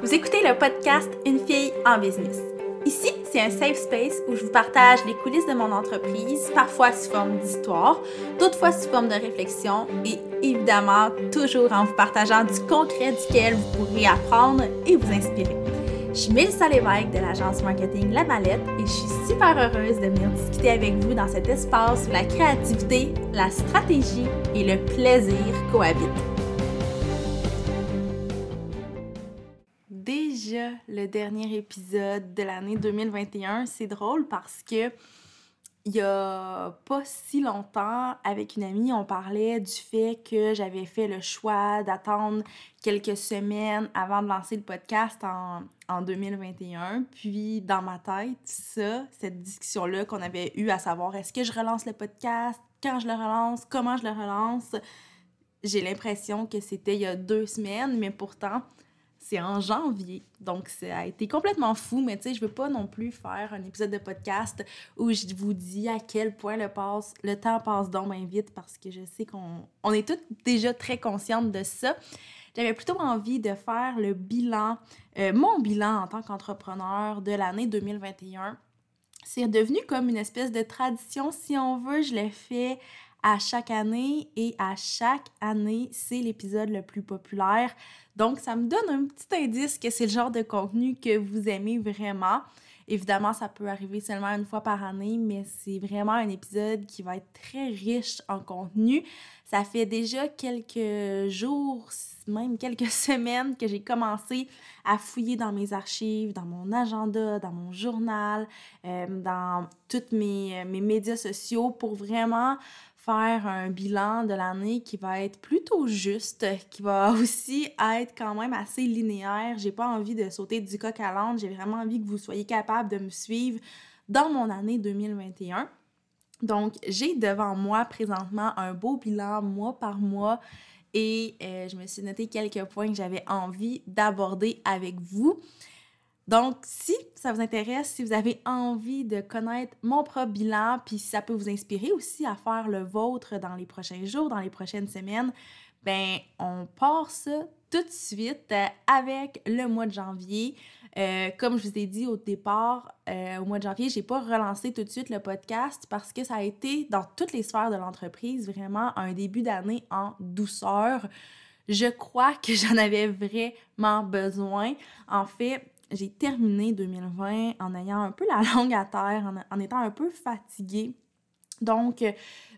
Vous écoutez le podcast Une fille en business. Ici, c'est un safe space où je vous partage les coulisses de mon entreprise, parfois sous forme d'histoire, d'autres fois sous forme de réflexion et évidemment toujours en vous partageant du concret duquel vous pourrez apprendre et vous inspirer. Je suis Mélissa Lévesque de l'agence marketing La Mallette et je suis super heureuse de venir discuter avec vous dans cet espace où la créativité, la stratégie et le plaisir cohabitent. Le dernier épisode de l'année 2021, c'est drôle parce que il y a pas si longtemps, avec une amie, on parlait du fait que j'avais fait le choix d'attendre quelques semaines avant de lancer le podcast en, en 2021. Puis, dans ma tête, ça, cette discussion-là qu'on avait eue à savoir est-ce que je relance le podcast, quand je le relance, comment je le relance, j'ai l'impression que c'était il y a deux semaines, mais pourtant, c'est en janvier. Donc, ça a été complètement fou, mais tu sais, je veux pas non plus faire un épisode de podcast où je vous dis à quel point le, passe, le temps passe donc vite parce que je sais qu'on on est toutes déjà très conscientes de ça. J'avais plutôt envie de faire le bilan, euh, mon bilan en tant qu'entrepreneur de l'année 2021. C'est devenu comme une espèce de tradition, si on veut. Je l'ai fait à chaque année et à chaque année, c'est l'épisode le plus populaire. Donc, ça me donne un petit indice que c'est le genre de contenu que vous aimez vraiment. Évidemment, ça peut arriver seulement une fois par année, mais c'est vraiment un épisode qui va être très riche en contenu. Ça fait déjà quelques jours, même quelques semaines que j'ai commencé à fouiller dans mes archives, dans mon agenda, dans mon journal, euh, dans tous mes, mes médias sociaux pour vraiment un bilan de l'année qui va être plutôt juste, qui va aussi être quand même assez linéaire. J'ai pas envie de sauter du coq à l'âne, j'ai vraiment envie que vous soyez capable de me suivre dans mon année 2021. Donc, j'ai devant moi présentement un beau bilan mois par mois et euh, je me suis noté quelques points que j'avais envie d'aborder avec vous. Donc, si ça vous intéresse, si vous avez envie de connaître mon propre bilan, puis si ça peut vous inspirer aussi à faire le vôtre dans les prochains jours, dans les prochaines semaines, ben on part ça tout de suite euh, avec le mois de janvier. Euh, comme je vous ai dit au départ, euh, au mois de janvier, j'ai pas relancé tout de suite le podcast parce que ça a été dans toutes les sphères de l'entreprise vraiment un début d'année en douceur. Je crois que j'en avais vraiment besoin. En fait, j'ai terminé 2020 en ayant un peu la langue à terre, en, étant un peu fatiguée. Donc,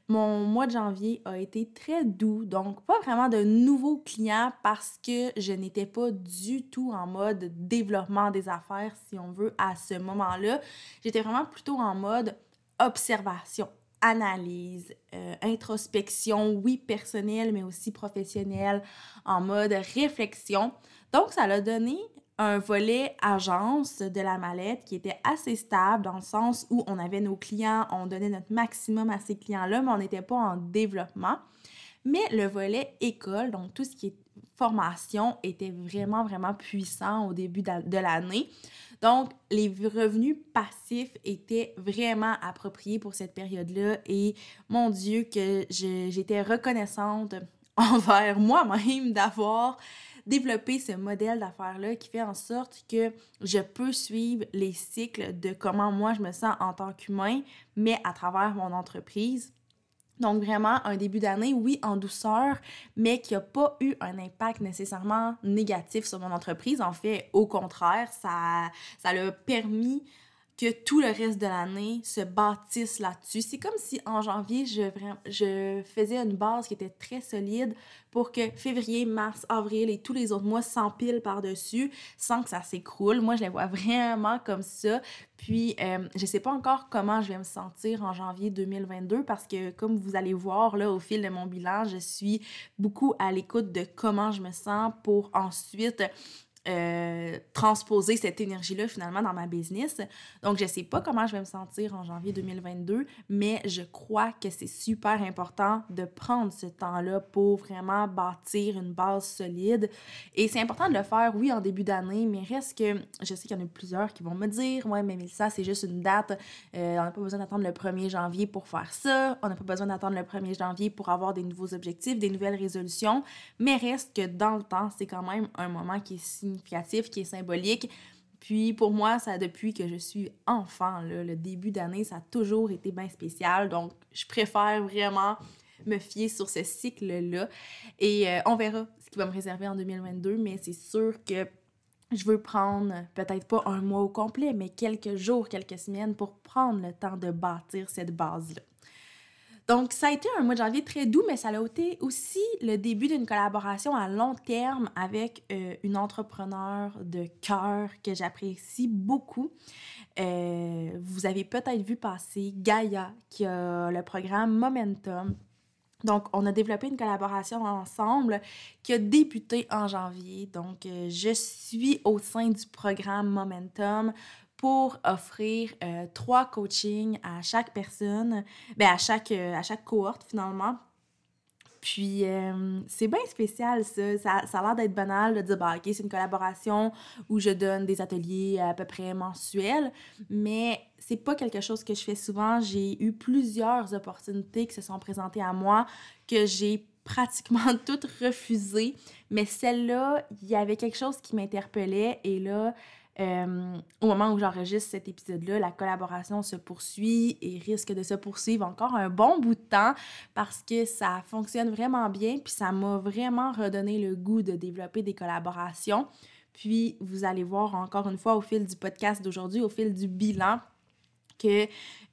mon mois de janvier a été très doux, donc pas vraiment de nouveaux clients parce que je n'étais pas du tout en mode développement des affaires, si on veut, à ce moment-là. J'étais vraiment plutôt en mode observation, analyse, euh, introspection, oui, personnelle, mais aussi professionnelle, en mode réflexion. Donc, ça l'a donné un volet agence de la mallette qui était assez stable dans le sens où on avait nos clients, on donnait notre maximum à ces clients-là, mais on n'était pas en développement. Mais le volet école, donc tout ce qui est formation, était vraiment, vraiment puissant au début de l'année. Donc, les revenus passifs étaient vraiment appropriés pour cette période-là et mon Dieu que j'étais reconnaissante envers moi-même d'avoir développer ce modèle d'affaires-là qui fait en sorte que je peux suivre les cycles de comment moi je me sens en tant qu'humain, mais à travers mon entreprise. Donc vraiment un début d'année, oui, en douceur, mais qui n'a pas eu un impact nécessairement négatif sur mon entreprise. En fait, au contraire, ça, ça l'a permis que tout le reste de l'année se bâtisse là-dessus. C'est comme si en janvier, je, faisais une base qui était très solide pour que février, mars, avril et tous les autres mois s'empilent par-dessus sans que ça s'écroule. Moi, je les vois vraiment comme ça. Puis, euh, je sais pas encore comment je vais me sentir en janvier 2022 parce que, comme vous allez voir là au fil de mon bilan, je suis beaucoup à l'écoute de comment je me sens pour ensuite euh, transposer cette énergie-là finalement dans ma business. Donc, je sais pas comment je vais me sentir en janvier 2022, mais je crois que c'est super important de prendre ce temps-là pour vraiment bâtir une base solide. Et c'est important de le faire, oui, en début d'année, mais reste que je sais qu'il y en a plusieurs qui vont me dire Ouais, mais ça, c'est juste une date. Euh, on n'a pas besoin d'attendre le 1er janvier pour faire ça. On n'a pas besoin d'attendre le 1er janvier pour avoir des nouveaux objectifs, des nouvelles résolutions. Mais reste que dans le temps, c'est quand même un moment qui est qui est symbolique. Puis pour moi, ça depuis que je suis enfant, le début d'année, ça a toujours été bien spécial. Donc, je préfère vraiment me fier sur ce cycle-là. Et euh, on verra ce qui va me réserver en 2022, mais c'est sûr que je veux prendre peut-être pas un mois au complet, mais quelques jours, quelques semaines pour prendre le temps de bâtir cette base-là. Donc, ça a été un mois de janvier très doux, mais ça a été aussi le début d'une collaboration à long terme avec euh, une entrepreneur de cœur que j'apprécie beaucoup. Euh, vous avez peut-être vu passer Gaia, qui a le programme Momentum. Donc, on a développé une collaboration ensemble qui a débuté en janvier. Donc, euh, je suis au sein du programme Momentum pour offrir euh, trois coachings à chaque personne, ben à chaque, euh, à chaque cohorte finalement. Puis euh, c'est bien spécial ça. ça. ça a l'air d'être banal de dire bah ok c'est une collaboration où je donne des ateliers à peu près mensuels, mais c'est pas quelque chose que je fais souvent. J'ai eu plusieurs opportunités qui se sont présentées à moi que j'ai pratiquement toutes refusées, mais celle-là, il y avait quelque chose qui m'interpellait et là, euh, au moment où j'enregistre cet épisode-là, la collaboration se poursuit et risque de se poursuivre encore un bon bout de temps parce que ça fonctionne vraiment bien, puis ça m'a vraiment redonné le goût de développer des collaborations. Puis vous allez voir encore une fois au fil du podcast d'aujourd'hui, au fil du bilan, que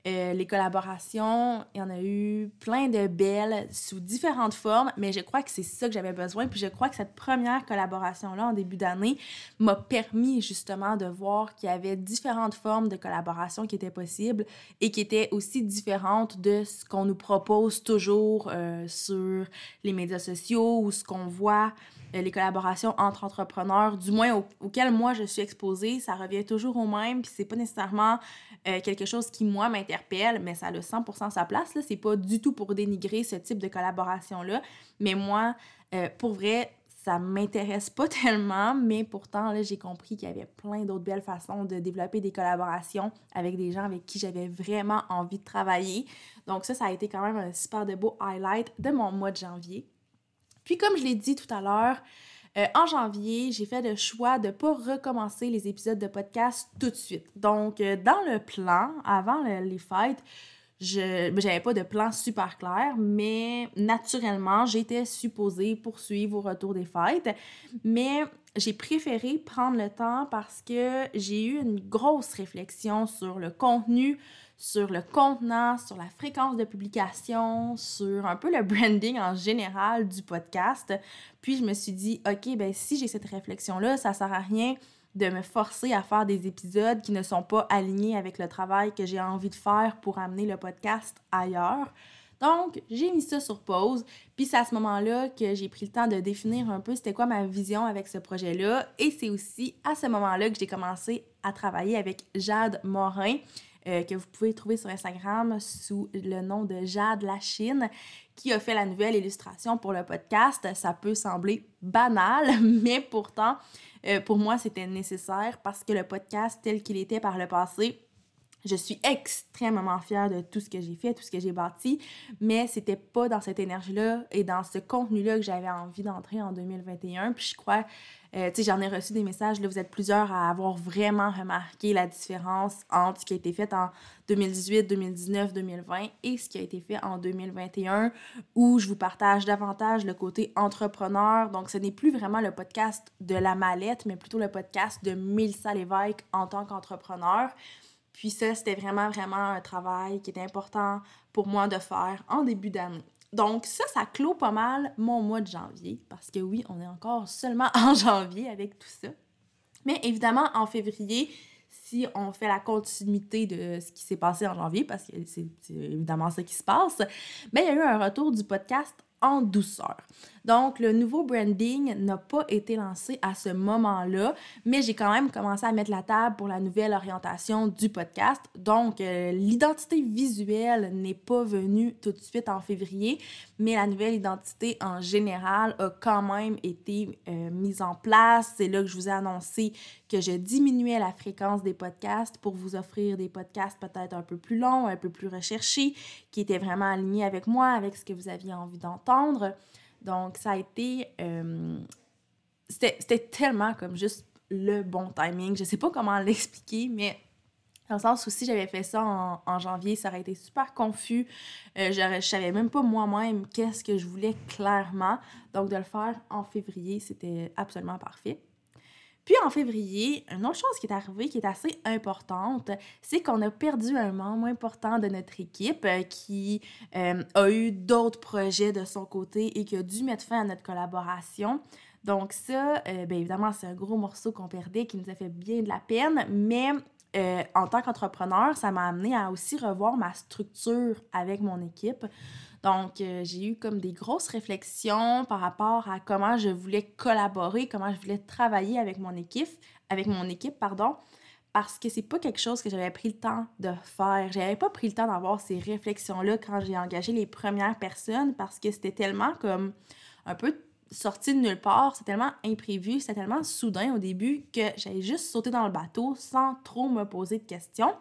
euh, les collaborations, il y en a eu plein de belles sous différentes formes, mais je crois que c'est ça que j'avais besoin. Puis je crois que cette première collaboration-là en début d'année m'a permis justement de voir qu'il y avait différentes formes de collaboration qui étaient possibles et qui étaient aussi différentes de ce qu'on nous propose toujours euh, sur les médias sociaux ou ce qu'on voit les collaborations entre entrepreneurs, du moins auxquelles moi je suis exposée, ça revient toujours au même, puis c'est pas nécessairement euh, quelque chose qui, moi, m'interpelle, mais ça a 100% sa place. Là. C'est pas du tout pour dénigrer ce type de collaboration-là. Mais moi, euh, pour vrai, ça m'intéresse pas tellement, mais pourtant, là, j'ai compris qu'il y avait plein d'autres belles façons de développer des collaborations avec des gens avec qui j'avais vraiment envie de travailler. Donc ça, ça a été quand même un super de beau highlight de mon mois de janvier. Puis comme je l'ai dit tout à l'heure, euh, en janvier, j'ai fait le choix de ne pas recommencer les épisodes de podcast tout de suite. Donc, euh, dans le plan, avant les fêtes, je n'avais pas de plan super clair, mais naturellement, j'étais supposée poursuivre au retour des fêtes. Mais j'ai préféré prendre le temps parce que j'ai eu une grosse réflexion sur le contenu, sur le contenant, sur la fréquence de publication, sur un peu le branding en général du podcast. Puis je me suis dit, OK, ben si j'ai cette réflexion-là, ça sert à rien de me forcer à faire des épisodes qui ne sont pas alignés avec le travail que j'ai envie de faire pour amener le podcast ailleurs. Donc, j'ai mis ça sur pause. Puis c'est à ce moment-là que j'ai pris le temps de définir un peu c'était quoi ma vision avec ce projet-là. Et c'est aussi à ce moment-là que j'ai commencé à travailler avec Jade Morin. Euh, que vous pouvez trouver sur Instagram sous le nom de Jade La Chine, qui a fait la nouvelle illustration pour le podcast. Ça peut sembler banal, mais pourtant, euh, pour moi, c'était nécessaire parce que le podcast tel qu'il était par le passé, je suis extrêmement fière de tout ce que j'ai fait, tout ce que j'ai bâti, mais c'était pas dans cette énergie-là et dans ce contenu-là que j'avais envie d'entrer en 2021. Puis je crois euh, tu sais, j'en ai reçu des messages, là, vous êtes plusieurs à avoir vraiment remarqué la différence entre ce qui a été fait en 2018, 2019, 2020 et ce qui a été fait en 2021, où je vous partage davantage le côté entrepreneur. Donc, ce n'est plus vraiment le podcast de la mallette, mais plutôt le podcast de Mélissa Lévesque en tant qu'entrepreneur. Puis ça, c'était vraiment, vraiment un travail qui était important pour moi de faire en début d'année. Donc ça, ça clôt pas mal mon mois de janvier, parce que oui, on est encore seulement en janvier avec tout ça. Mais évidemment, en février, si on fait la continuité de ce qui s'est passé en janvier, parce que c'est évidemment ça qui se passe, mais ben, il y a eu un retour du podcast en douceur. Donc, le nouveau branding n'a pas été lancé à ce moment-là, mais j'ai quand même commencé à mettre la table pour la nouvelle orientation du podcast. Donc, euh, l'identité visuelle n'est pas venue tout de suite en février, mais la nouvelle identité en général a quand même été euh, mise en place. C'est là que je vous ai annoncé que je diminuais la fréquence des podcasts pour vous offrir des podcasts peut-être un peu plus longs, un peu plus recherchés, qui étaient vraiment alignés avec moi, avec ce que vous aviez envie d'entendre. Donc, ça a été... Euh, c'était tellement comme juste le bon timing. Je sais pas comment l'expliquer, mais dans le sens où si j'avais fait ça en, janvier, ça aurait été super confus. Euh, je savais même pas moi-même qu'est-ce que je voulais clairement. Donc, de le faire en février, c'était absolument parfait. Puis en février, une autre chose qui est arrivée qui est assez importante, c'est qu'on a perdu un membre important de notre équipe euh, qui euh, a eu d'autres projets de son côté et qui a dû mettre fin à notre collaboration. Donc ça, euh, bien évidemment, c'est un gros morceau qu'on perdait qui nous a fait bien de la peine, mais en tant qu'entrepreneur, ça m'a amené à aussi revoir ma structure avec mon équipe. Donc, euh, j'ai eu comme des grosses réflexions par rapport à comment je voulais collaborer, comment je voulais travailler avec mon équipe, avec mon équipe, pardon, parce que c'est pas quelque chose que j'avais pris le temps de faire. J'avais pas pris le temps d'avoir ces réflexions-là quand j'ai engagé les premières personnes parce que c'était tellement comme un peu sorti de nulle part, c'est tellement imprévu, c'est tellement soudain au début que j'avais juste sauté dans le bateau sans trop me poser de questions.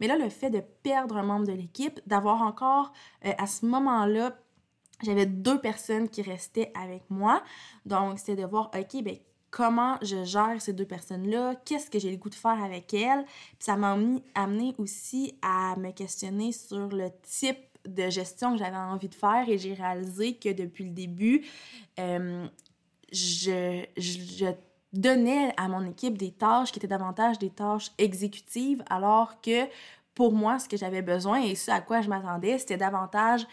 Mais là, le fait de perdre un membre de l'équipe, d'avoir encore euh, à ce moment-là, j'avais deux personnes qui restaient avec moi. Donc, c'est de voir, OK, ben comment je gère ces deux personnes-là, qu'est-ce que j'ai le goût de faire avec elles? Puis ça m'a amené aussi à me questionner sur le type de gestion que j'avais envie de faire et j'ai réalisé que depuis le début, euh, je, je, donnais à mon équipe des tâches qui étaient davantage des tâches exécutives, alors que pour moi, ce que j'avais besoin et ce à quoi je m'attendais, c'était davantage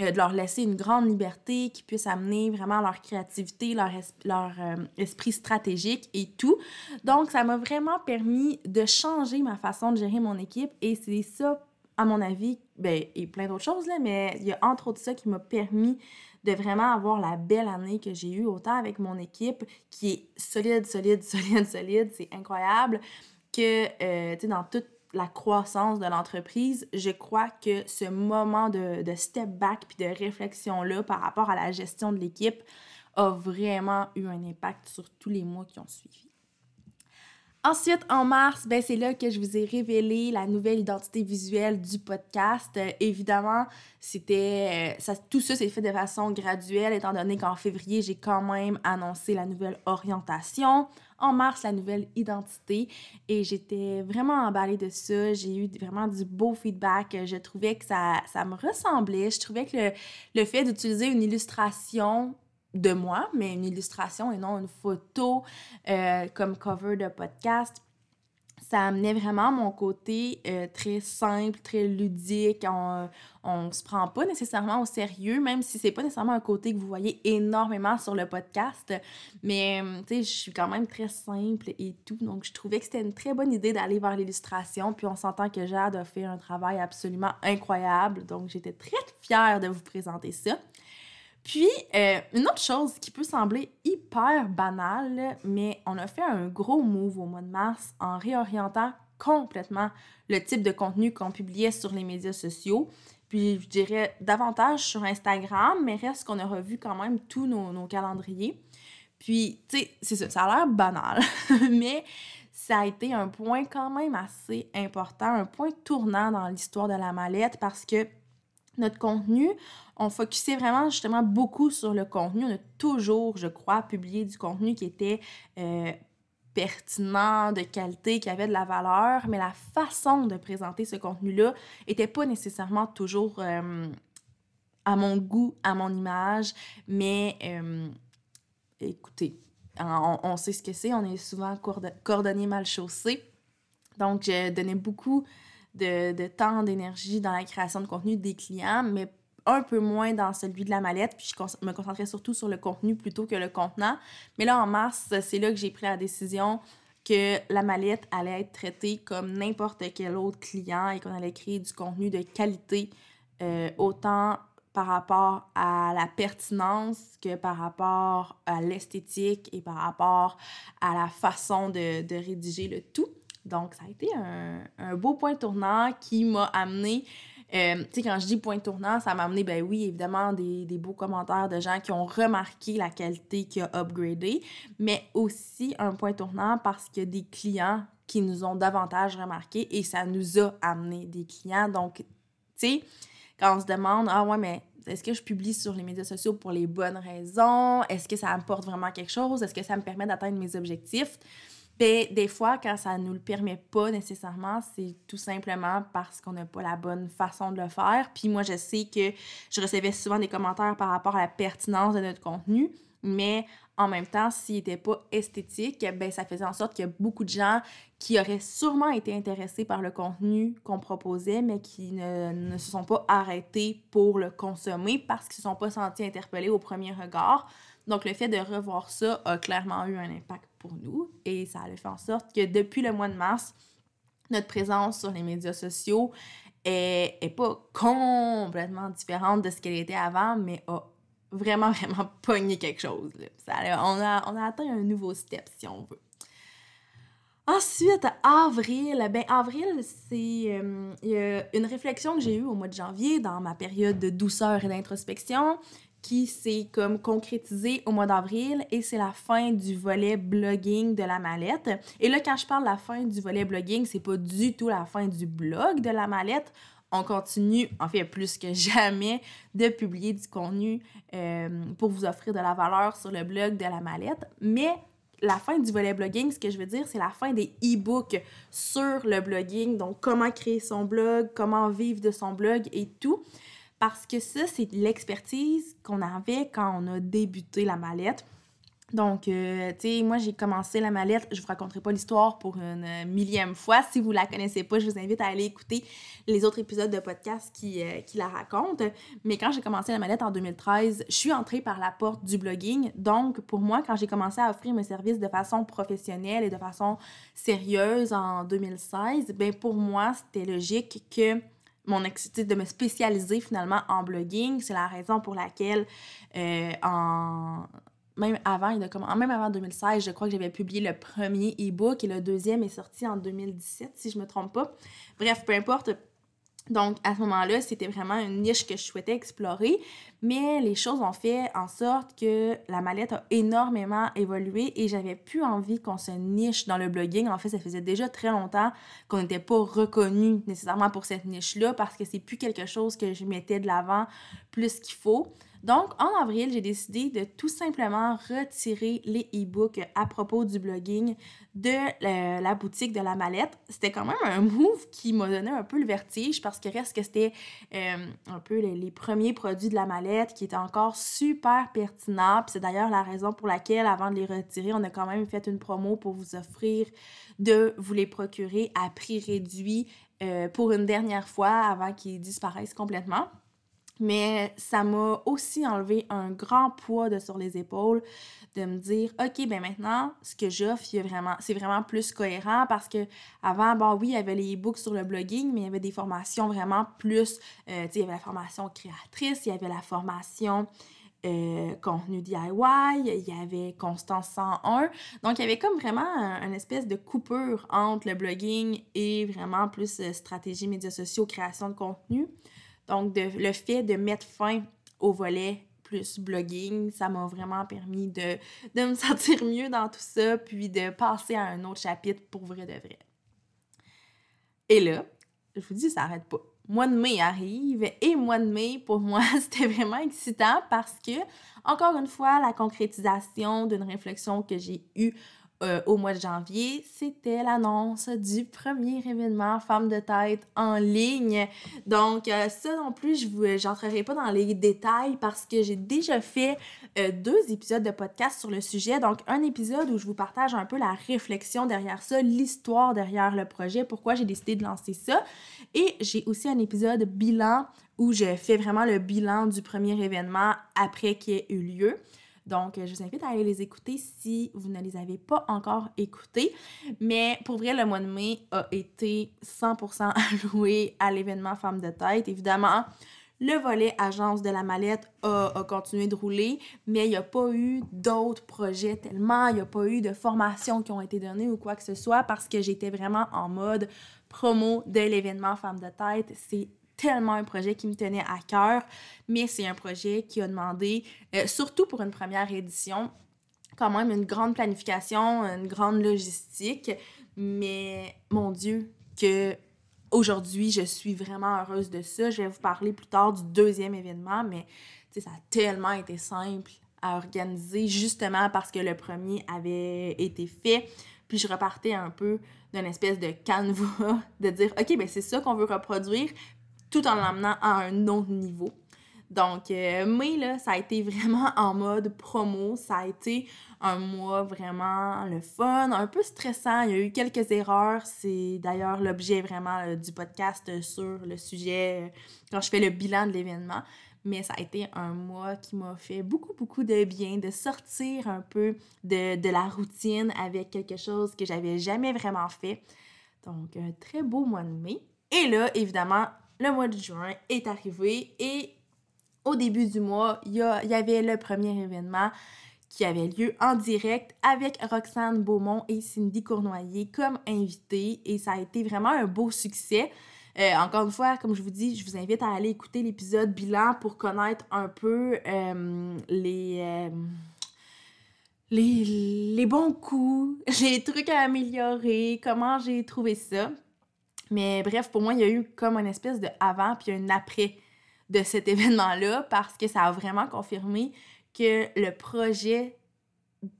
euh, de leur laisser une grande liberté qui puisse amener vraiment leur créativité, leur, leur euh, esprit stratégique et tout. Donc, ça m'a vraiment permis de changer ma façon de gérer mon équipe et c'est ça à mon avis, ben, et plein d'autres choses, là, mais il y a entre autres ça qui m'a permis de vraiment avoir la belle année que j'ai eue, autant avec mon équipe qui est solide, solide, solide, solide, c'est incroyable, que, euh, dans toute la croissance de l'entreprise, je crois que ce moment de, de step back puis de réflexion-là par rapport à la gestion de l'équipe a vraiment eu un impact sur tous les mois qui ont suivi. Ensuite, en mars, ben, c'est là que je vous ai révélé la nouvelle identité visuelle du podcast. Euh, évidemment, c'était euh, tout ça s'est fait de façon graduelle, étant donné qu'en février, j'ai quand même annoncé la nouvelle orientation. En mars, la nouvelle identité. Et j'étais vraiment emballée de ça. J'ai eu vraiment du beau feedback. Je trouvais que ça, ça me ressemblait. Je trouvais que le fait d'utiliser une illustration de moi, mais une illustration et non une photo euh, comme cover de podcast. Ça amenait vraiment mon côté euh, très simple, très ludique. On, on se prend pas nécessairement au sérieux, même si c'est pas nécessairement un côté que vous voyez énormément sur le podcast. Mais, euh, tu sais, je suis quand même très simple et tout. Donc, je trouvais que c'était une très bonne idée d'aller vers l'illustration. Puis, on s'entend que Jade a fait un travail absolument incroyable. Donc, j'étais très fière de vous présenter ça. Puis, euh, une autre chose qui peut sembler hyper banale, mais on a fait un gros move au mois de mars en réorientant complètement le type de contenu qu'on publiait sur les médias sociaux. Puis, je dirais davantage sur Instagram, mais reste qu'on a revu quand même tous nos, calendriers. Puis, tu sais, c'est ça, ça a l'air banal, mais ça a été un point quand même assez important, un point tournant dans l'histoire de la mallette parce que notre contenu, on focusait vraiment justement beaucoup sur le contenu. On a toujours, je crois, publié du contenu qui était euh, pertinent, de qualité, qui avait de la valeur, mais la façon de présenter ce contenu-là n'était pas nécessairement toujours euh, à mon goût, à mon image, mais euh, écoutez, on, sait ce que c'est, on est souvent coordonné mal chaussé. Donc, je donnais beaucoup de, temps, d'énergie dans la création de contenu des clients, mais un peu moins dans celui de la mallette, puis je me concentrais surtout sur le contenu plutôt que le contenant. Mais là, en mars, c'est là que j'ai pris la décision que la mallette allait être traitée comme n'importe quel autre client et qu'on allait créer du contenu de qualité, euh, autant par rapport à la pertinence que par rapport à l'esthétique et par rapport à la façon de rédiger le tout. Donc, ça a été un, un beau point tournant qui m'a amené euh, tu sais, quand je dis point tournant, ça m'a amené, ben oui, évidemment, des, des, beaux commentaires de gens qui ont remarqué la qualité qui a upgradé, mais aussi un point tournant parce que des clients qui nous ont davantage remarqué et ça nous a amené des clients. Donc, tu sais, quand on se demande, ah ouais, mais est-ce que je publie sur les médias sociaux pour les bonnes raisons? Est-ce que ça apporte vraiment quelque chose? Est-ce que ça me permet d'atteindre mes objectifs? Ben, des fois, quand ça ne nous le permet pas nécessairement, c'est tout simplement parce qu'on n'a pas la bonne façon de le faire. Puis moi, je sais que je recevais souvent des commentaires par rapport à la pertinence de notre contenu, mais en même temps, s'il n'était pas esthétique, ben, ça faisait en sorte qu'il y a beaucoup de gens qui auraient sûrement été intéressés par le contenu qu'on proposait, mais qui ne, ne, se sont pas arrêtés pour le consommer parce qu'ils ne se sont pas sentis interpellés au premier regard. Donc, le fait de revoir ça a clairement eu un impact pour nous et ça a fait en sorte que depuis le mois de mars, notre présence sur les médias sociaux est, pas complètement différente de ce qu'elle était avant, mais a vraiment, vraiment pogné quelque chose. Ça, on, a, on a atteint un nouveau step, si on veut. Ensuite, avril. Ben, avril, c'est euh, une réflexion que j'ai eue au mois de janvier dans ma période de douceur et d'introspection qui s'est comme concrétisé au mois d'avril et c'est la fin du volet blogging de la mallette. Et là, quand je parle de la fin du volet blogging, c'est pas du tout la fin du blog de la mallette. On continue, en fait, plus que jamais, de publier du contenu euh, pour vous offrir de la valeur sur le blog de la mallette. Mais la fin du volet blogging, ce que je veux dire, c'est la fin des e-books sur le blogging. Donc, comment créer son blog, comment vivre de son blog et tout. Parce que ça, c'est l'expertise qu'on avait quand on a débuté la mallette. Donc, euh, tu sais, moi, j'ai commencé la mallette. Je vous raconterai pas l'histoire pour une millième fois. Si vous la connaissez pas, je vous invite à aller écouter les autres épisodes de podcast qui, euh, la racontent. Mais quand j'ai commencé la mallette en 2013, je suis entrée par la porte du blogging. Donc, pour moi, quand j'ai commencé à offrir mes services de façon professionnelle et de façon sérieuse en 2016, ben pour moi, c'était logique que mon de me spécialiser finalement en blogging. C'est la raison pour laquelle euh, en même avant, même avant 2016, je crois que j'avais publié le premier e-book et le deuxième est sorti en 2017, si je me trompe pas. Bref, peu importe, donc, à ce moment-là, c'était vraiment une niche que je souhaitais explorer, mais les choses ont fait en sorte que la mallette a énormément évolué et j'avais plus envie qu'on se niche dans le blogging. En fait, ça faisait déjà très longtemps qu'on n'était pas reconnu nécessairement pour cette niche-là parce que c'est plus quelque chose que je mettais de l'avant plus qu'il faut. Donc, en avril, j'ai décidé de tout simplement retirer les e-books à propos du blogging de la boutique de la mallette. C'était quand même un move qui m'a donné un peu le vertige parce que reste que c'était euh, un peu les, premiers produits de la mallette qui étaient encore super pertinents. c'est d'ailleurs la raison pour laquelle, avant de les retirer, on a quand même fait une promo pour vous offrir de vous les procurer à prix réduit euh, pour une dernière fois avant qu'ils disparaissent complètement. Mais ça m'a aussi enlevé un grand poids de sur les épaules de me dire OK, ben maintenant, ce que j'offre, c'est vraiment plus cohérent parce que avant, bon, oui, il y avait les e-books sur le blogging, mais il y avait des formations vraiment plus. Euh, il y avait la formation créatrice, il y avait la formation. Euh, contenu DIY, il y avait Constance 101. Donc, il y avait comme vraiment une espèce de coupure entre le blogging et vraiment plus euh, stratégie médias sociaux, création de contenu. Donc, le fait de mettre fin au volet plus blogging, ça m'a vraiment permis de, de me sentir mieux dans tout ça, puis de passer à un autre chapitre pour vrai de vrai. Et là, je vous dis, ça n'arrête pas. Mois de mai arrive et mois de mai, pour moi, c'était vraiment excitant parce que, encore une fois, la concrétisation d'une réflexion que j'ai eue euh, au mois de janvier, c'était l'annonce du premier événement Femmes de tête en ligne. Donc, euh, ça non plus, je n'entrerai pas dans les détails parce que j'ai déjà fait euh, deux épisodes de podcast sur le sujet. Donc, un épisode où je vous partage un peu la réflexion derrière ça, l'histoire derrière le projet, pourquoi j'ai décidé de lancer ça. Et j'ai aussi un épisode bilan où je fais vraiment le bilan du premier événement après qu'il ait eu lieu. Donc, je vous invite à aller les écouter si vous ne les avez pas encore écoutés. Mais pour vrai, le mois de mai a été 100% alloué à l'événement Femmes de tête. Évidemment, le volet agence de la mallette a, continué de rouler, mais il n'y a pas eu d'autres projets tellement, il n'y a pas eu de formations qui ont été données ou quoi que ce soit parce que j'étais vraiment en mode promo de l'événement Femmes de tête. C'est tellement un projet qui me tenait à cœur, mais c'est un projet qui a demandé, euh, surtout pour une première édition, quand même une grande planification, une grande logistique, mais mon Dieu, que aujourd'hui, je suis vraiment heureuse de ça. Je vais vous parler plus tard du deuxième événement, mais ça a tellement été simple à organiser justement parce que le premier avait été fait. Puis je repartais un peu d'une espèce de canevas de dire, OK, ben c'est ça qu'on veut reproduire, tout en l'emmenant à un autre niveau. Donc, euh, mai, là, ça a été vraiment en mode promo. Ça a été un mois vraiment le fun, un peu stressant. Il y a eu quelques erreurs. C'est d'ailleurs l'objet vraiment du podcast sur le sujet euh, quand je fais le bilan de l'événement. Mais ça a été un mois qui m'a fait beaucoup, beaucoup de bien, de sortir un peu de, de la routine avec quelque chose que j'avais jamais vraiment fait. Donc, un très beau mois de mai. Et là, évidemment, le mois de juin est arrivé et au début du mois, il y, avait le premier événement qui avait lieu en direct avec Roxane Beaumont et Cindy Cournoyer comme invités et ça a été vraiment un beau succès. Euh, encore une fois, comme je vous dis, je vous invite à aller écouter l'épisode bilan pour connaître un peu euh, les, euh, les, les bons coups, les trucs à améliorer, comment j'ai trouvé ça. Mais bref, pour moi, il y a eu comme une espèce de avant puis un après de cet événement-là parce que ça a vraiment confirmé que le projet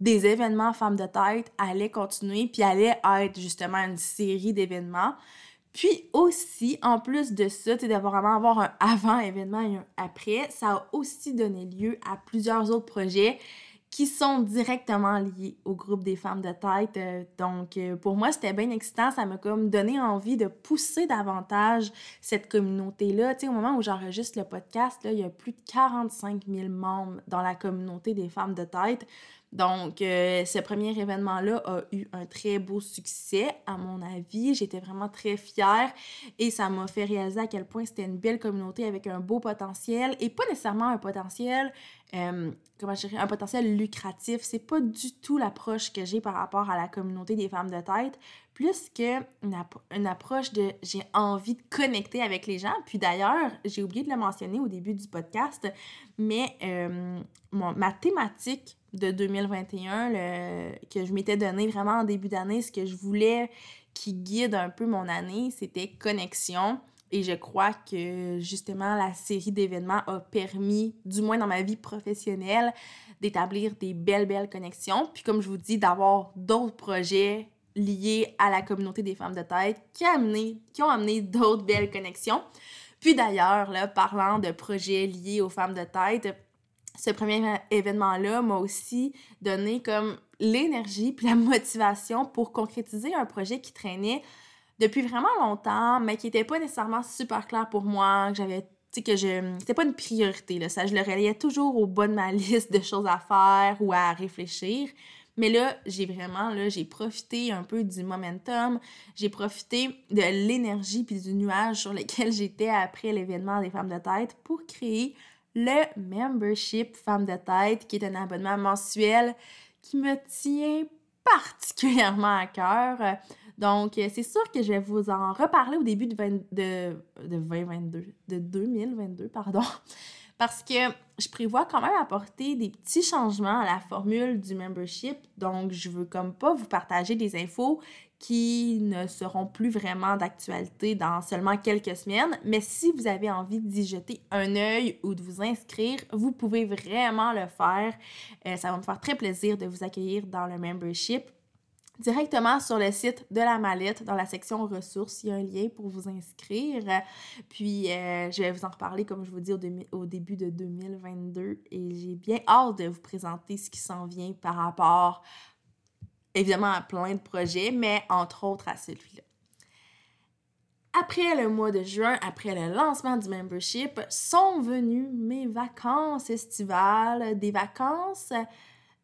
des événements Femmes de tête allait continuer puis allait être justement une série d'événements. Puis aussi, en plus de ça, d'avoir vraiment avoir un avant-événement et un après, ça a aussi donné lieu à plusieurs autres projets qui sont directement liées au groupe des femmes de tête. Euh, donc, euh, pour moi, c'était bien excitant. Ça m'a comme donné envie de pousser davantage cette communauté-là. Tu sais, au moment où j'enregistre le podcast, là, il y a plus de 45 000 membres dans la communauté des femmes de tête. Donc, euh, ce premier événement-là a eu un très beau succès, à mon avis. J'étais vraiment très fière et ça m'a fait réaliser à quel point c'était une belle communauté avec un beau potentiel et pas nécessairement un potentiel, euh, comment je dirais, un potentiel lucratif. C'est pas du tout l'approche que j'ai par rapport à la communauté des femmes de tête, plus que une, approche de j'ai envie de connecter avec les gens. Puis d'ailleurs, j'ai oublié de le mentionner au début du podcast, mais euh, ma thématique de 2021 que je m'étais donné vraiment en début d'année, ce que je voulais qui guide un peu mon année, c'était connexion. Et je crois que justement la série d'événements a permis, du moins dans ma vie professionnelle, d'établir des belles, belles connexions. Puis comme je vous dis, d'avoir d'autres projets liés à la communauté des femmes de tête qui, a amené, qui ont amené d'autres belles connexions. Puis d'ailleurs, parlant de projets liés aux femmes de tête, ce premier événement-là m'a aussi donné comme l'énergie puis la motivation pour concrétiser un projet qui traînait depuis vraiment longtemps, mais qui n'était pas nécessairement super clair pour moi, que j'avais que je c'était pas une priorité là, je le relayais toujours au bas de ma liste de choses à faire ou à réfléchir. Mais là, j'ai vraiment là, j'ai profité un peu du momentum, j'ai profité de l'énergie puis du nuage sur lequel j'étais après l'événement des femmes de tête pour créer le membership Femme de tête, qui est un abonnement mensuel qui me tient particulièrement à cœur. Donc, c'est sûr que je vais vous en reparler au début de, de, de 2022, de 2022, pardon, parce que je prévois quand même apporter des petits changements à la formule du membership. Donc, je veux comme pas vous partager des infos qui ne seront plus vraiment d'actualité dans seulement quelques semaines. Mais si vous avez envie d'y jeter un œil ou de vous inscrire, vous pouvez vraiment le faire. Euh, ça va me faire très plaisir de vous accueillir dans le membership. Directement sur le site de la mallette, dans la section ressources, il y a un lien pour vous inscrire. Puis, euh, je vais vous en reparler, comme je vous dis, au, au début de 2022. Et j'ai bien hâte de vous présenter ce qui s'en vient par rapport évidemment à plein de projets, mais entre autres à celui-là. Après le mois de juin, après le lancement du membership, sont venues mes vacances estivales, des vacances.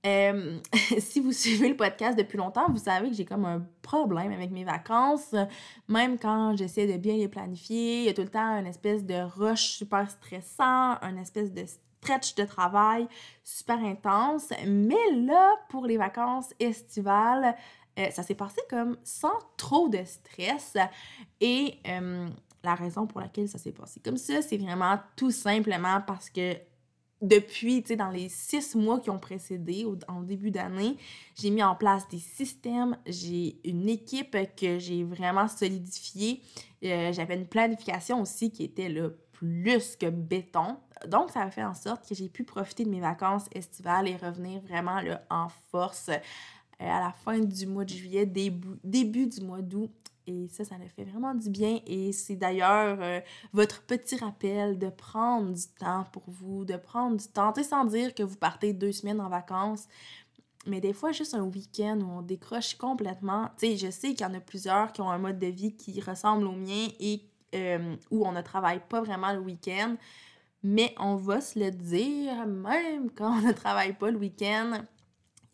Euh, si vous suivez le podcast depuis longtemps, vous savez que j'ai comme un problème avec mes vacances. Même quand j'essaie de bien les planifier, il y a tout le temps une espèce de rush super stressant, une espèce de stretch de travail super intense. Mais là, pour les vacances estivales, euh, ça s'est passé comme sans trop de stress. Et euh, la raison pour laquelle ça s'est passé comme ça, c'est vraiment tout simplement parce que depuis, tu sais, dans les six mois qui ont précédé, en début d'année, j'ai mis en place des systèmes, j'ai une équipe que j'ai vraiment solidifiée. Euh, j'avais une planification aussi qui était là plus que béton. Donc, ça a fait en sorte que j'ai pu profiter de mes vacances estivales et revenir vraiment là, en force à la fin du mois de juillet, début, début du mois d'août. Et ça, ça me fait vraiment du bien. Et c'est d'ailleurs euh, votre petit rappel de prendre du temps pour vous, de prendre du temps, sans dire que vous partez deux semaines en vacances. Mais des fois, juste un week-end où on décroche complètement. Tu sais, je sais qu'il y en a plusieurs qui ont un mode de vie qui ressemble au mien et euh, où on ne travaille pas vraiment le week-end. Mais on va se le dire, même quand on ne travaille pas le week-end,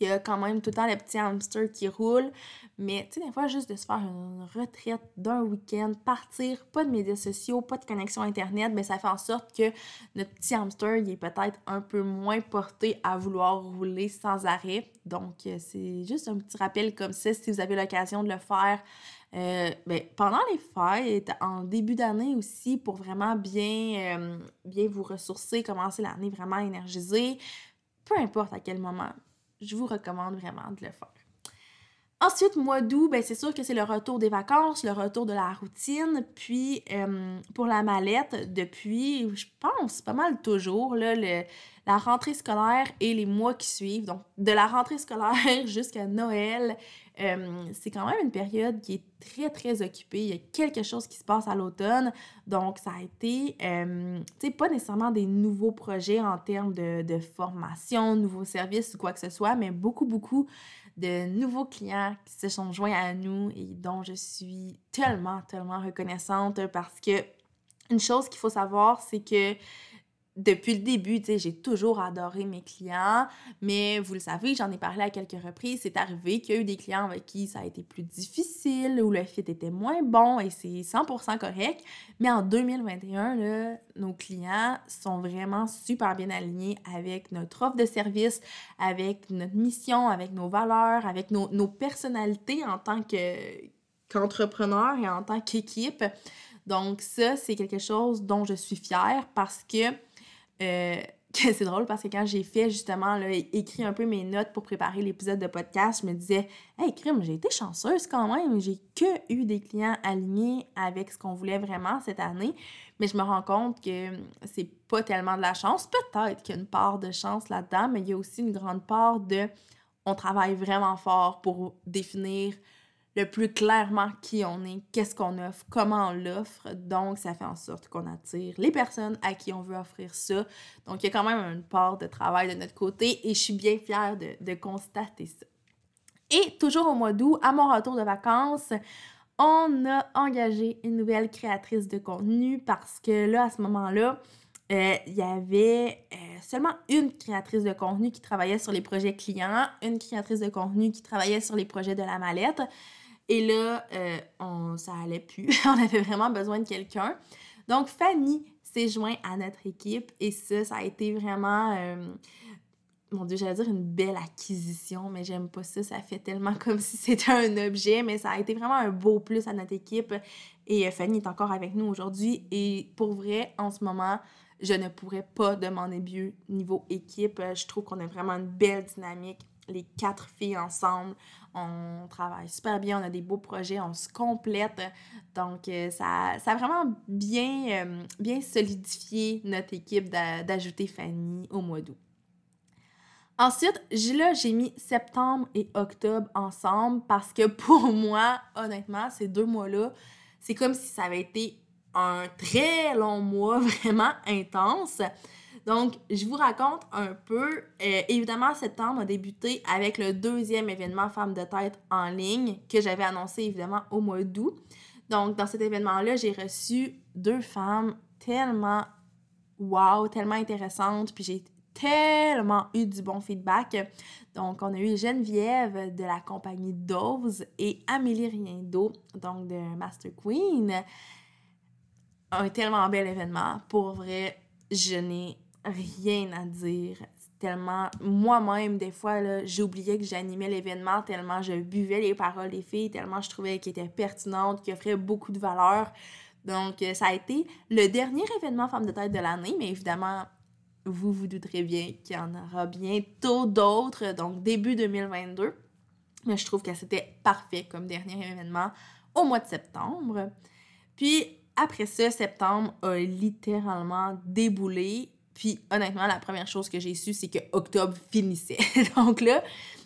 il y a quand même tout le temps les petits hamsters qui roulent. Mais tu sais, des fois, juste de se faire une retraite d'un week-end, partir, pas de médias sociaux, pas de connexion Internet, ben ça fait en sorte que notre petit hamster, il est peut-être un peu moins porté à vouloir rouler sans arrêt. Donc, euh, c'est juste un petit rappel comme ça, si vous avez l'occasion de le faire. Euh, ben, pendant les fêtes, en début d'année aussi, pour vraiment bien, euh, bien vous ressourcer, commencer l'année vraiment énergisée, peu importe à quel moment je vous recommande vraiment de le faire. Ensuite, mois d'août, ben, c'est sûr que c'est le retour des vacances, le retour de la routine. Puis, euh, pour la mallette, depuis, je pense, pas mal toujours, là, le, la rentrée scolaire et les mois qui suivent. Donc, de la rentrée scolaire jusqu'à Noël, euh, c'est quand même une période qui est très, très occupée. Il y a quelque chose qui se passe à l'automne. Donc, ça a été, euh, tu sais, pas nécessairement des nouveaux projets en termes de, de formation, nouveaux services ou quoi que ce soit, mais beaucoup, beaucoup de nouveaux clients qui se sont joints à nous et dont je suis tellement, tellement reconnaissante parce que une chose qu'il faut savoir, c'est que depuis le début, j'ai toujours adoré mes clients, mais vous le savez, j'en ai parlé à quelques reprises, c'est arrivé qu'il y a eu des clients avec qui ça a été plus difficile, où le fit était moins bon et c'est 100% correct. Mais en 2021, là, nos clients sont vraiment super bien alignés avec notre offre de service, avec notre mission, avec nos valeurs, avec nos, personnalités en tant que, qu'entrepreneur et en tant qu'équipe. Donc ça, c'est quelque chose dont je suis fière parce que euh, c'est drôle parce que quand j'ai fait justement, là, écrit un peu mes notes pour préparer l'épisode de podcast, je me disais, hey, crime, j'ai été chanceuse quand même. J'ai que eu des clients alignés avec ce qu'on voulait vraiment cette année. Mais je me rends compte que c'est pas tellement de la chance. Peut-être qu'il y a une part de chance là-dedans, mais il y a aussi une grande part de on travaille vraiment fort pour définir le plus clairement qui on est, qu'est-ce qu'on offre, comment on l'offre. Donc, ça fait en sorte qu'on attire les personnes à qui on veut offrir ça. Donc, il y a quand même une part de travail de notre côté et je suis bien fière de, constater ça. Et toujours au mois d'août, à mon retour de vacances, on a engagé une nouvelle créatrice de contenu parce que là, à ce moment-là, euh, il y avait euh, seulement une créatrice de contenu qui travaillait sur les projets clients, une créatrice de contenu qui travaillait sur les projets de la mallette. Et là, euh, on, ça allait plus. on avait vraiment besoin de quelqu'un. Donc, Fanny s'est jointe à notre équipe et ça, ça a été vraiment, euh, mon Dieu, j'allais dire une belle acquisition, mais j'aime pas ça. Ça fait tellement comme si c'était un objet, mais ça a été vraiment un beau plus à notre équipe. Et euh, Fanny est encore avec nous aujourd'hui. Et pour vrai, en ce moment, je ne pourrais pas demander mieux niveau équipe. Je trouve qu'on a vraiment une belle dynamique les quatre filles ensemble. On travaille super bien, on a des beaux projets, on se complète. Donc, euh, ça, ça a vraiment bien, euh, bien solidifié notre équipe d'ajouter Fanny au mois d'août. Ensuite, là, j'ai mis septembre et octobre ensemble parce que pour moi, honnêtement, ces deux mois-là, c'est comme si ça avait été un très long mois, vraiment intense. Donc, je vous raconte un peu. Euh, évidemment, septembre a débuté avec le deuxième événement Femmes de tête en ligne que j'avais annoncé évidemment au mois d'août. Donc, dans cet événement-là, j'ai reçu deux femmes tellement wow, tellement intéressantes, puis j'ai tellement eu du bon feedback. Donc, on a eu Geneviève de la compagnie Dose et Amélie Riendo, donc de Master Queen. Un tellement bel événement. Pour vrai, je n'ai rien à dire. Tellement, moi-même, des fois, j'oubliais que j'animais l'événement, tellement je buvais les paroles des filles, tellement je trouvais qu'elles étaient pertinentes, qu'elles offraient beaucoup de valeur. Donc, euh, ça a été le dernier événement Femme de tête de l'année, mais évidemment, vous vous douterez bien qu'il y en aura bientôt d'autres, donc début 2022. Mais je trouve que c'était parfait comme dernier événement au mois de septembre. Puis, après ça, septembre a littéralement déboulé puis honnêtement, la première chose que j'ai su, c'est que octobre finissait. Donc là,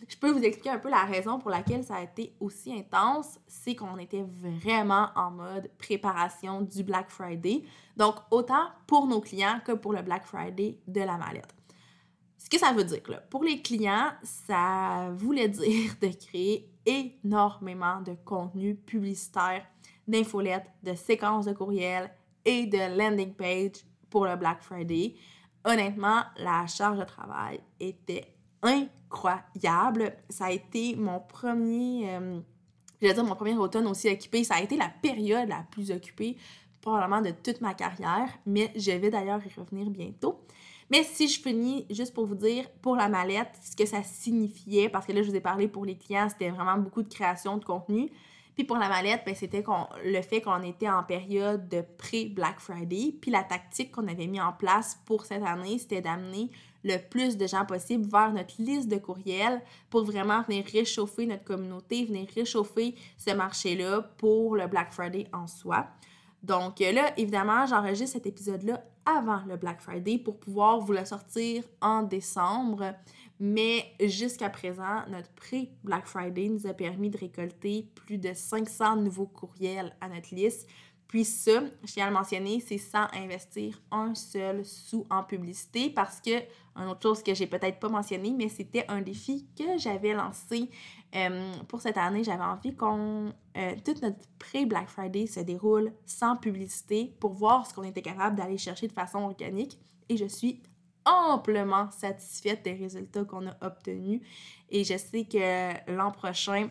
je peux vous expliquer un peu la raison pour laquelle ça a été aussi intense, c'est qu'on était vraiment en mode préparation du Black Friday. Donc, autant pour nos clients que pour le Black Friday de la mallette. Ce que ça veut dire, là, pour les clients, ça voulait dire de créer énormément de contenu publicitaire, d'infolettes, de séquences de courriels et de landing page pour le Black Friday. Honnêtement, la charge de travail était incroyable. Ça a été mon premier, euh, je vais dire mon premier automne aussi occupé. Ça a été la période la plus occupée probablement de toute ma carrière, mais je vais d'ailleurs y revenir bientôt. Mais si je finis juste pour vous dire, pour la mallette, ce que ça signifiait, parce que là, je vous ai parlé pour les clients, c'était vraiment beaucoup de création de contenu. Puis pour la mallette, ben, c'était le fait qu'on était en période de pré-Black Friday. Puis la tactique qu'on avait mis en place pour cette année, c'était d'amener le plus de gens possible vers notre liste de courriels pour vraiment venir réchauffer notre communauté, venir réchauffer ce marché-là pour le Black Friday en soi. Donc là, évidemment, j'enregistre cet épisode-là avant le Black Friday pour pouvoir vous le sortir en décembre. Mais jusqu'à présent, notre pré-Black Friday nous a permis de récolter plus de 500 nouveaux courriels à notre liste. Puis ça, je tiens à le mentionner, c'est sans investir un seul sou en publicité parce que, une autre chose que j'ai peut-être pas mentionné, mais c'était un défi que j'avais lancé euh, pour cette année. J'avais envie qu'on, euh, toute notre pré-Black Friday se déroule sans publicité pour voir ce qu'on était capable d'aller chercher de façon organique. Et je suis amplement satisfaite des résultats qu'on a obtenus. Et je sais que l'an prochain,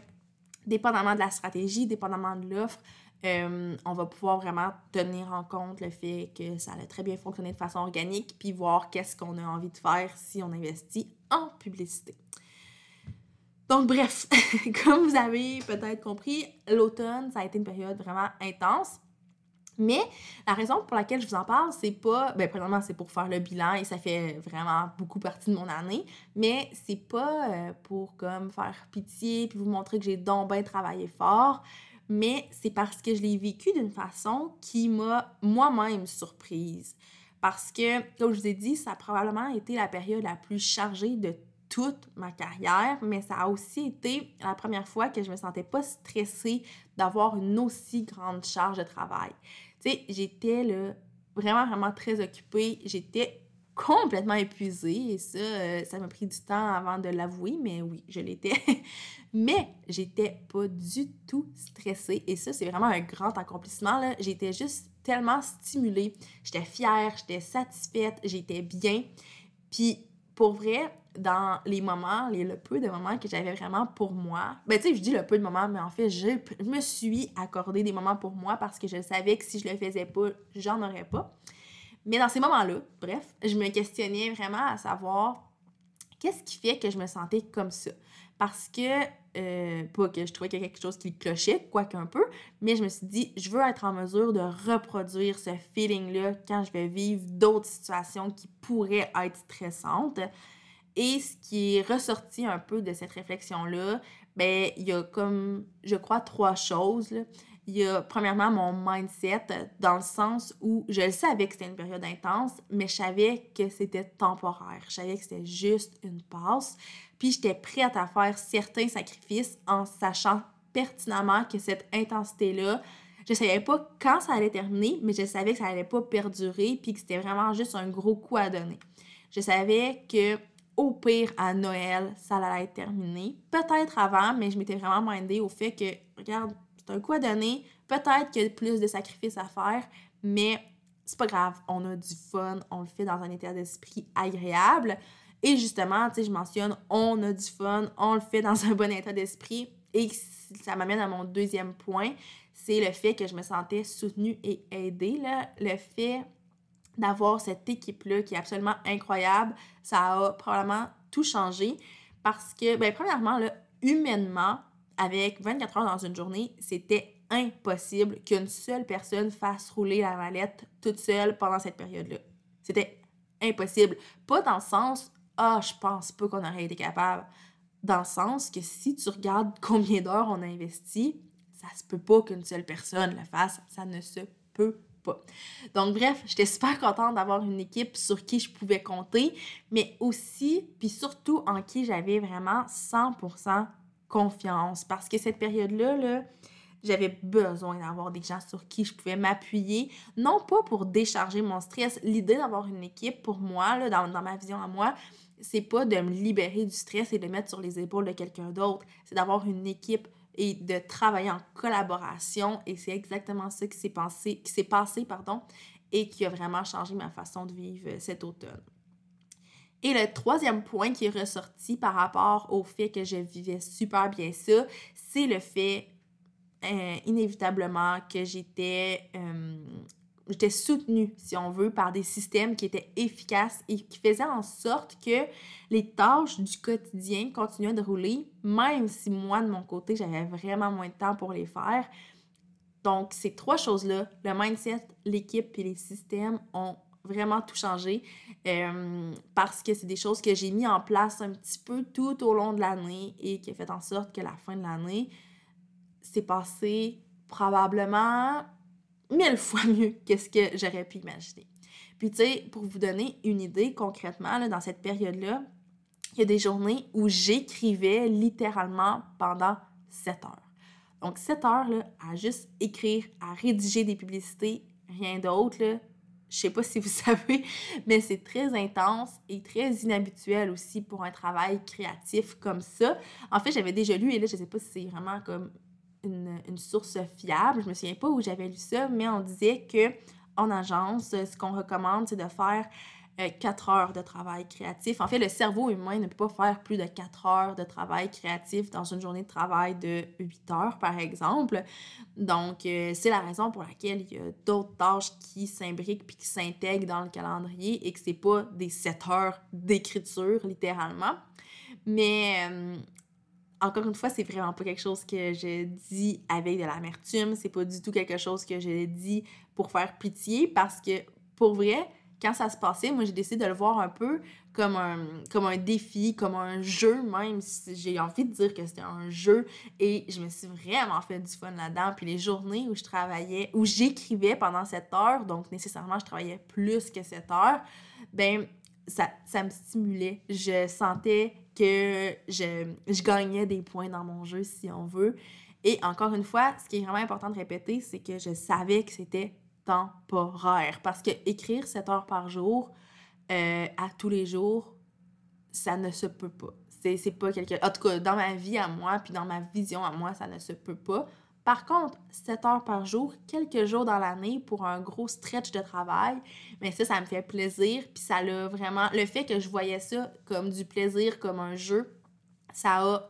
dépendamment de la stratégie, dépendamment de l'offre, euh, on va pouvoir vraiment tenir en compte le fait que ça a très bien fonctionné de façon organique, puis voir qu'est-ce qu'on a envie de faire si on investit en publicité. Donc bref, comme vous avez peut-être compris, l'automne, ça a été une période vraiment intense. Mais la raison pour laquelle je vous en parle, c'est pas. Ben, premièrement, c'est pour faire le bilan et ça fait vraiment beaucoup partie de mon année. Mais c'est pas euh, pour comme faire pitié puis vous montrer que j'ai donc bien travaillé fort mais c'est parce que je l'ai vécu d'une façon qui m'a moi-même surprise. Parce que, comme je vous ai dit, ça a probablement été la période la plus chargée de toute ma carrière, mais ça a aussi été la première fois que je me sentais pas stressée d'avoir une aussi grande charge de travail. Tu sais, j'étais là vraiment, vraiment très occupée. J'étais complètement épuisée et ça, euh, ça m'a pris du temps avant de l'avouer, mais oui, je l'étais. mais j'étais pas du tout stressée et ça, c'est vraiment un grand accomplissement. J'étais juste tellement stimulée. J'étais fière, j'étais satisfaite, j'étais bien. Puis pour vrai, dans les moments, les, le peu de moments que j'avais vraiment pour moi, ben tu sais, je dis le peu de moments, mais en fait, je, me suis accordé des moments pour moi parce que je savais que si je le faisais pas, j'en aurais pas. Mais dans ces moments-là, bref, je me questionnais vraiment à savoir qu'est-ce qui fait que je me sentais comme ça? Parce que, euh, pas que je trouvais qu'il y a quelque chose qui clochait, quoique un peu, mais je me suis dit, je veux être en mesure de reproduire ce feeling-là quand je vais vivre d'autres situations qui pourraient être stressantes. Et ce qui est ressorti un peu de cette réflexion-là, ben, il y a comme, je crois, trois choses. Il y a premièrement mon mindset dans le sens où je le savais que c'était une période intense, mais je savais que c'était temporaire. Je savais que c'était juste une passe. Puis j'étais prête à faire certains sacrifices en sachant pertinemment que cette intensité-là, je savais pas quand ça allait terminer, mais je savais que ça allait pas perdurer puis que c'était vraiment juste un gros coup à donner. Je savais que au pire à Noël, ça allait être terminé. Peut-être avant, mais je m'étais vraiment mindée au fait que, regarde, un coup à donner. Peut-être qu'il y a plus de sacrifices à faire, mais c'est pas grave. On a du fun, on le fait dans un état d'esprit agréable. Et justement, tu sais, je mentionne, on a du fun, on le fait dans un bon état d'esprit. Et ça m'amène à mon deuxième point, c'est le fait que je me sentais soutenue et aidée. Là. Le fait d'avoir cette équipe-là qui est absolument incroyable, ça a probablement tout changé parce que, ben, premièrement, là, humainement, avec 24 heures dans une journée, c'était impossible qu'une seule personne fasse rouler la mallette toute seule pendant cette période-là. C'était impossible. Pas dans le sens, ah, je pense pas qu'on aurait été capable. Dans le sens que si tu regardes combien d'heures on a investi, ça se peut pas qu'une seule personne le fasse. Ça ne se peut Donc, bref, j'étais super contente d'avoir une équipe sur qui je pouvais compter, mais aussi, puis surtout en qui j'avais vraiment 100% confiance. Parce que cette période-là, là, j'avais besoin d'avoir des gens sur qui je pouvais m'appuyer, non pas pour décharger mon stress. L'idée d'avoir une équipe, pour moi, dans, dans ma vision à moi, c'est pas de me libérer du stress et de mettre sur les épaules de quelqu'un d'autre. C'est d'avoir une équipe et de travailler en collaboration. Et c'est exactement ça qui s'est passé, pardon, et qui a vraiment changé ma façon de vivre cet automne. Et le troisième point qui est ressorti par rapport au fait que je vivais super bien ça, c'est le fait euh, inévitablement que j'étais euh, j'étais soutenue, si on veut, par des systèmes qui étaient efficaces et qui faisaient en sorte que les tâches du quotidien continuaient de rouler, même si moi, de mon côté, j'avais vraiment moins de temps pour les faire. Donc, ces trois choses-là, le mindset, l'équipe et les systèmes ont vraiment tout changé euh, parce que c'est des choses que j'ai mis en place un petit peu tout au long de l'année et qui a fait en sorte que la fin de l'année s'est passé probablement mille fois mieux que ce que j'aurais pu imaginer. Puis, tu sais, pour vous donner une idée concrètement, dans cette période-là, il y a des journées où j'écrivais littéralement pendant 7 heures. Donc, 7 heures là, à juste écrire, à rédiger des publicités, rien d'autre. Je sais pas si vous savez, mais c'est très intense et très inhabituel aussi pour un travail créatif comme ça. En fait, j'avais déjà lu, et là, je sais pas si c'est vraiment comme une, source fiable, je me souviens pas où j'avais lu ça, mais on disait que en agence, ce qu'on recommande, c'est de faire 4 euh, heures de travail créatif. En fait, le cerveau humain ne peut pas faire plus de 4 heures de travail créatif dans une journée de travail de 8 heures, par exemple. Donc, euh, c'est la raison pour laquelle il y a d'autres tâches qui s'imbriquent puis qui s'intègrent dans le calendrier et que c'est pas des 7 heures d'écriture, littéralement. Mais euh, encore une fois, c'est vraiment pas quelque chose que je dis avec de l'amertume. C'est pas du tout quelque chose que je dis pour faire pitié parce que, pour vrai, quand ça se passait, moi, j'ai décidé de le voir un peu comme un, comme un défi, comme un jeu même. J'ai envie de dire que c'était un jeu et je me suis vraiment fait du fun là-dedans. Puis les journées où je travaillais, où j'écrivais pendant cette heure, donc nécessairement je travaillais plus que cette heure, ben ça, ça me stimulait. Je sentais que je, gagnais des points dans mon jeu, si on veut. Et encore une fois, ce qui est vraiment important de répéter, c'est que je savais que c'était temporaire. Parce que écrire 7 heures par jour, euh, à tous les jours, ça ne se peut pas. C'est pas quelque... En tout cas, dans ma vie à moi, puis dans ma vision à moi, ça ne se peut pas. Par contre, 7 heures par jour, quelques jours dans l'année pour un gros stretch de travail, mais ça, ça me fait plaisir. Puis ça l'a vraiment. Le fait que je voyais ça comme du plaisir, comme un jeu, ça a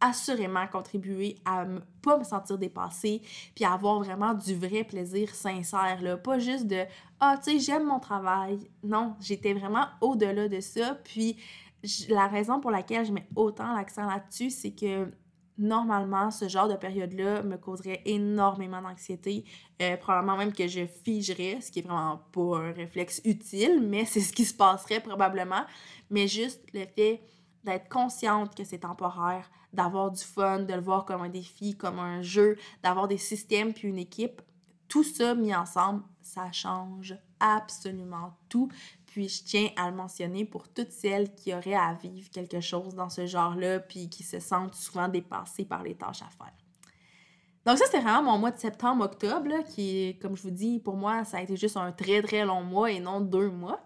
assurément contribué à ne pas me sentir dépassée, puis à avoir vraiment du vrai plaisir sincère, là. Pas juste de Ah, tu sais, j'aime mon travail. Non, j'étais vraiment au-delà de ça. Puis la raison pour laquelle je mets autant l'accent là-dessus, c'est que normalement, ce genre de période-là me causerait énormément d'anxiété. Euh, probablement même que je figerais, ce qui est vraiment pas un réflexe utile, mais c'est ce qui se passerait probablement. Mais juste le fait d'être consciente que c'est temporaire, d'avoir du fun, de le voir comme un défi, comme un jeu, d'avoir des systèmes puis une équipe, tout ça mis ensemble, ça change absolument tout. Puis je tiens à le mentionner pour toutes celles qui auraient à vivre quelque chose dans ce genre-là, puis qui se sentent souvent dépassées par les tâches à faire. Donc ça, c'était vraiment mon mois de septembre-octobre, qui, comme je vous dis, pour moi, ça a été juste un très très long mois et non deux mois.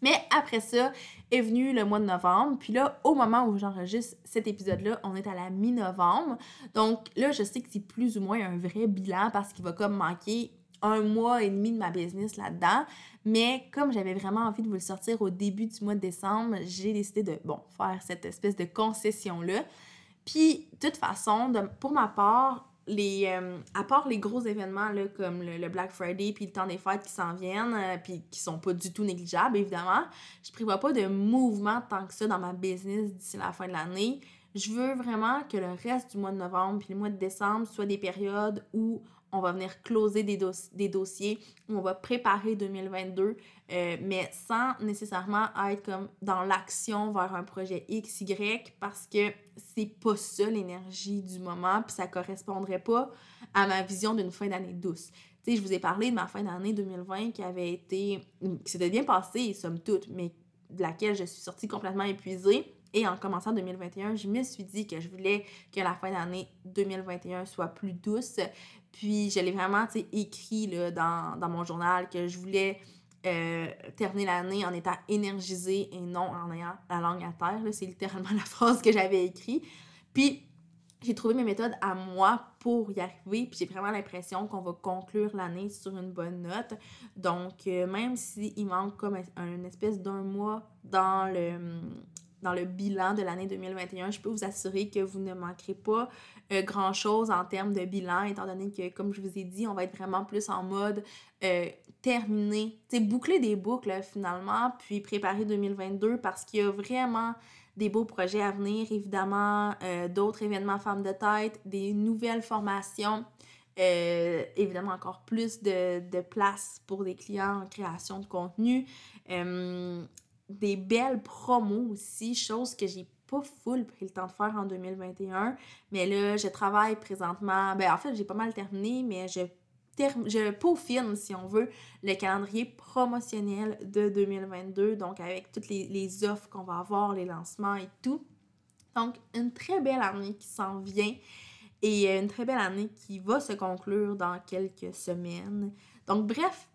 Mais après ça est venu le mois de novembre. Puis là, au moment où j'enregistre cet épisode-là, on est à la mi-novembre. Donc là, je sais que c'est plus ou moins un vrai bilan parce qu'il va comme manquer un mois et demi de ma business là-dedans. Mais comme j'avais vraiment envie de vous le sortir au début du mois de décembre, j'ai décidé de, bon, faire cette espèce de concession-là. Puis, de toute façon, pour ma part, les, euh, à part les gros événements là, comme le, Black Friday puis le temps des fêtes qui s'en viennent, euh, puis qui sont pas du tout négligeables, évidemment, je prévois pas de mouvement tant que ça dans ma business d'ici la fin de l'année. Je veux vraiment que le reste du mois de novembre puis le mois de décembre soient des périodes où on va venir closer des, des dossiers, on va préparer 2022, euh, mais sans nécessairement être comme dans l'action vers un projet X, parce que c'est pas ça l'énergie du moment, puis ça correspondrait pas à ma vision d'une fin d'année douce. Tu sais, je vous ai parlé de ma fin d'année 2020 qui avait été, qui s'était bien passée, somme toute, mais de laquelle je suis sortie complètement épuisée. Et en commençant 2021, je me suis dit que je voulais que la fin d'année 2021 soit plus douce. Puis je l'ai vraiment écrit là, dans, dans, mon journal que je voulais euh, terminer l'année en étant énergisée et non en ayant la langue à terre. C'est littéralement la phrase que j'avais écrite. Puis j'ai trouvé mes méthodes à moi pour y arriver, puis j'ai vraiment l'impression qu'on va conclure l'année sur une bonne note. Donc, euh, même s'il manque comme une espèce d'un mois dans le, dans le bilan de l'année 2021, je peux vous assurer que vous ne manquerez pas euh, grand-chose en termes de bilan, étant donné que, comme je vous ai dit, on va être vraiment plus en mode euh, terminer, tu boucler des boucles finalement, puis préparer 2022 parce qu'il y a vraiment des beaux projets à venir, évidemment, euh, d'autres événements femmes de tête, des nouvelles formations, évidemment encore plus de, de, place pour des clients en création de contenu, des belles promos aussi, chose que j'ai pas full pris le temps de faire en 2021, mais là, je travaille présentement, ben en fait, j'ai pas mal terminé, mais je je peaufine, si on veut, le calendrier promotionnel de 2022, donc avec toutes les, offres qu'on va avoir, les lancements et tout. Donc, une très belle année qui s'en vient et une très belle année qui va se conclure dans quelques semaines. Donc, bref,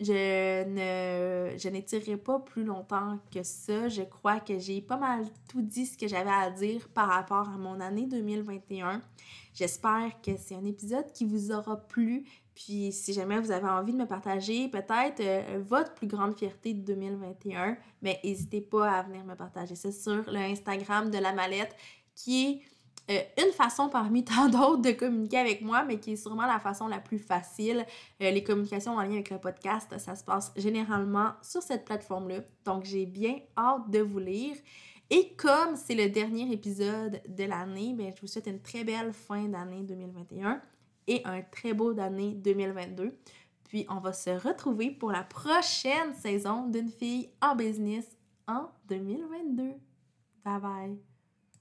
je ne je n'étirerai pas plus longtemps que ça. Je crois que j'ai pas mal tout dit ce que j'avais à dire par rapport à mon année 2021. J'espère que c'est un épisode qui vous aura plu. Puis si jamais vous avez envie de me partager peut-être euh, votre plus grande fierté de 2021, mais n'hésitez pas à venir me partager ça sur le Instagram de la mallette qui est euh, une façon parmi tant d'autres de communiquer avec moi, mais qui est sûrement la façon la plus facile. Euh, les communications en lien avec le podcast, ça se passe généralement sur cette plateforme-là. Donc j'ai bien hâte de vous lire. Et comme c'est le dernier épisode de l'année, ben, je vous souhaite une très belle fin d'année 2021 et un très beau année 2022. Puis on va se retrouver pour la prochaine saison d'une fille en business en 2022. Bye bye!